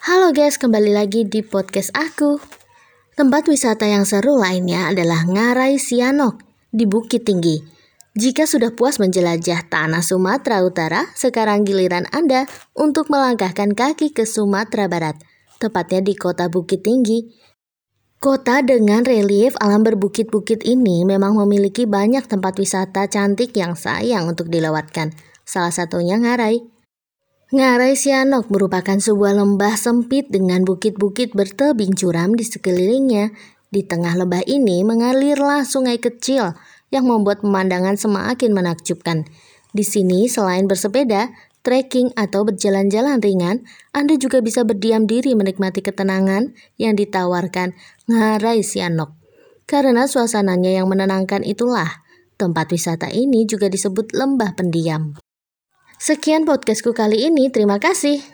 Halo guys, kembali lagi di podcast aku. Tempat wisata yang seru lainnya adalah Ngarai Sianok di Bukit Tinggi. Jika sudah puas menjelajah tanah Sumatera Utara, sekarang giliran Anda untuk melangkahkan kaki ke Sumatera Barat, tepatnya di kota Bukit Tinggi. Kota dengan relief alam berbukit-bukit ini memang memiliki banyak tempat wisata cantik yang sayang untuk dilewatkan. Salah satunya Ngarai. Ngarai Sianok merupakan sebuah lembah sempit dengan bukit-bukit bertebing curam di sekelilingnya. Di tengah lembah ini mengalirlah sungai kecil yang membuat pemandangan semakin menakjubkan. Di sini selain bersepeda, trekking atau berjalan-jalan ringan, Anda juga bisa berdiam diri menikmati ketenangan yang ditawarkan Ngarai Sianok. Karena suasananya yang menenangkan itulah, tempat wisata ini juga disebut lembah pendiam. Sekian podcastku kali ini, terima kasih.